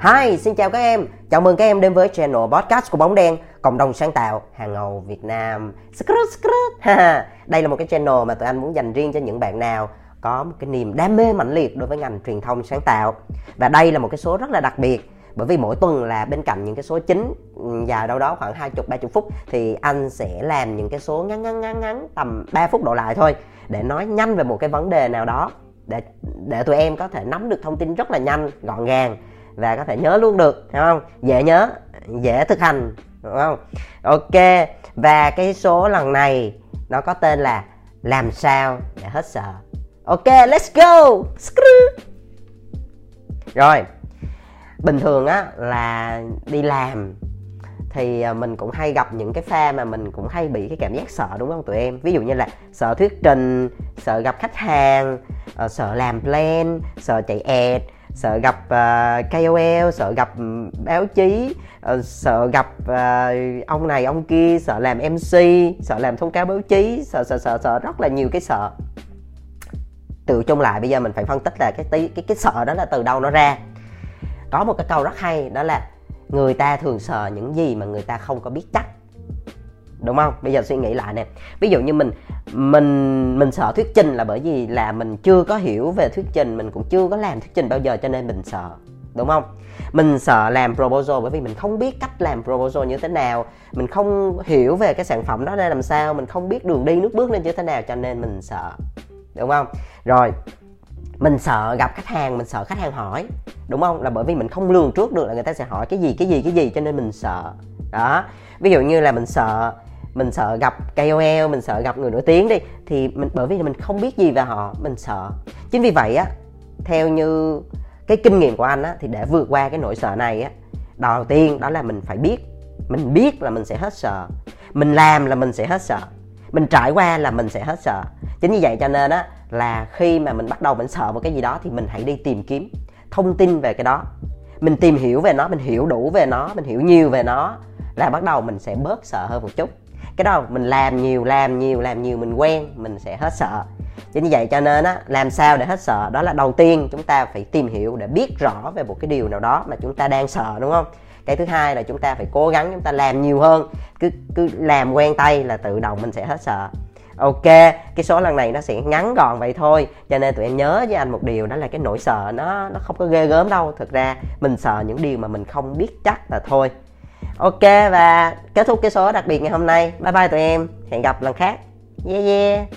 Hi, xin chào các em. Chào mừng các em đến với channel podcast của Bóng Đen, cộng đồng sáng tạo hàng ngầu Việt Nam. Đây là một cái channel mà tụi anh muốn dành riêng cho những bạn nào có một cái niềm đam mê mãnh liệt đối với ngành truyền thông sáng tạo. Và đây là một cái số rất là đặc biệt bởi vì mỗi tuần là bên cạnh những cái số chính và đâu đó khoảng 20 30 phút thì anh sẽ làm những cái số ngắn ngắn ngắn ngắn tầm 3 phút độ lại thôi để nói nhanh về một cái vấn đề nào đó để để tụi em có thể nắm được thông tin rất là nhanh, gọn gàng và có thể nhớ luôn được đúng không? Dễ nhớ, dễ thực hành đúng không? Ok, và cái số lần này nó có tên là làm sao để hết sợ. Ok, let's go! Rồi, bình thường á, là đi làm thì ờ, mình cũng hay gặp những cái pha mà mình cũng hay bị cái cảm giác sợ, đúng không tụi em? Ví dụ như là sợ thuyết trình, sợ gặp khách hàng uh, sợ làm plan sợ chạy ad sợ gặp uh, KOL sợ gặp ừ, báo chí uh, sợ gặp uh, ông này ông kia sợ làm MC sợ làm thông cáo báo chí sợ sợ sợ sợ rất là nhiều cái sợ. Từ chung lại bây giờ mình phải phân tích là cái tí cái, cái sợ đó là từ đâu nó ra. Có một cái câu rất hay đó là người ta thường sợ những gì mà người ta không có biết chắc đúng không? Bây giờ suy nghĩ lại nè. Ví dụ như mình mình mình sợ thuyết trình là bởi vì là mình chưa có hiểu về thuyết trình, mình cũng chưa có làm thuyết trình bao giờ cho nên mình sợ. Đúng không? Mình sợ làm proposal bởi vì mình không biết cách làm proposal như thế nào. Mình không hiểu về cái sản phẩm đó ra làm sao. Mình không biết đường đi nước bước lên như thế nào cho nên mình sợ. Đúng không? Rồi, mình sợ gặp khách hàng, mình sợ khách hàng hỏi. Đúng không? Là bởi vì mình không lường trước được là người ta sẽ hỏi cái gì cái gì cái gì cho nên mình sợ. Đó. Ví dụ như là mình sợ mình sợ gặp KOL, mình sợ gặp người nổi tiếng đi, thì mình, bởi vì mình không biết gì về họ, mình sợ. Chính vì vậy á, theo như cái kinh nghiệm của anh á, thì để vượt qua cái nỗi sợ này á, đầu tiên đó là mình phải biết, mình biết là mình sẽ hết sợ. Mình làm là mình sẽ hết sợ. Mình trải qua là mình sẽ hết sợ. Chính như vậy cho nên á, là khi mà mình bắt đầu mình sợ một cái gì đó thì mình hãy đi tìm kiếm thông tin về cái đó. Mình tìm hiểu về nó, mình hiểu đủ về nó, mình hiểu nhiều về nó, là bắt đầu mình sẽ bớt sợ hơn một chút cái đó mình làm nhiều làm nhiều làm nhiều mình quen, mình sẽ hết sợ. Chính như vậy cho nên á, làm sao để hết sợ? Đó là đầu tiên chúng ta phải tìm hiểu để biết rõ về một cái điều nào đó mà chúng ta đang sợ, đúng không? Cái thứ hai là chúng ta phải cố gắng chúng ta làm nhiều hơn. Cứ cứ làm quen tay là tự động mình sẽ hết sợ. Ok, cái số lần này nó sẽ ngắn gọn vậy thôi. Cho nên tụi em nhớ với anh một điều, đó là cái nỗi sợ nó nó không có ghê gớm đâu. Thực ra mình sợ những điều mà mình không biết chắc là thôi ok, và kết thúc cái số đặc biệt ngày hôm nay. Bye bye tụi em. Hẹn gặp lần khác. Yeah yeah.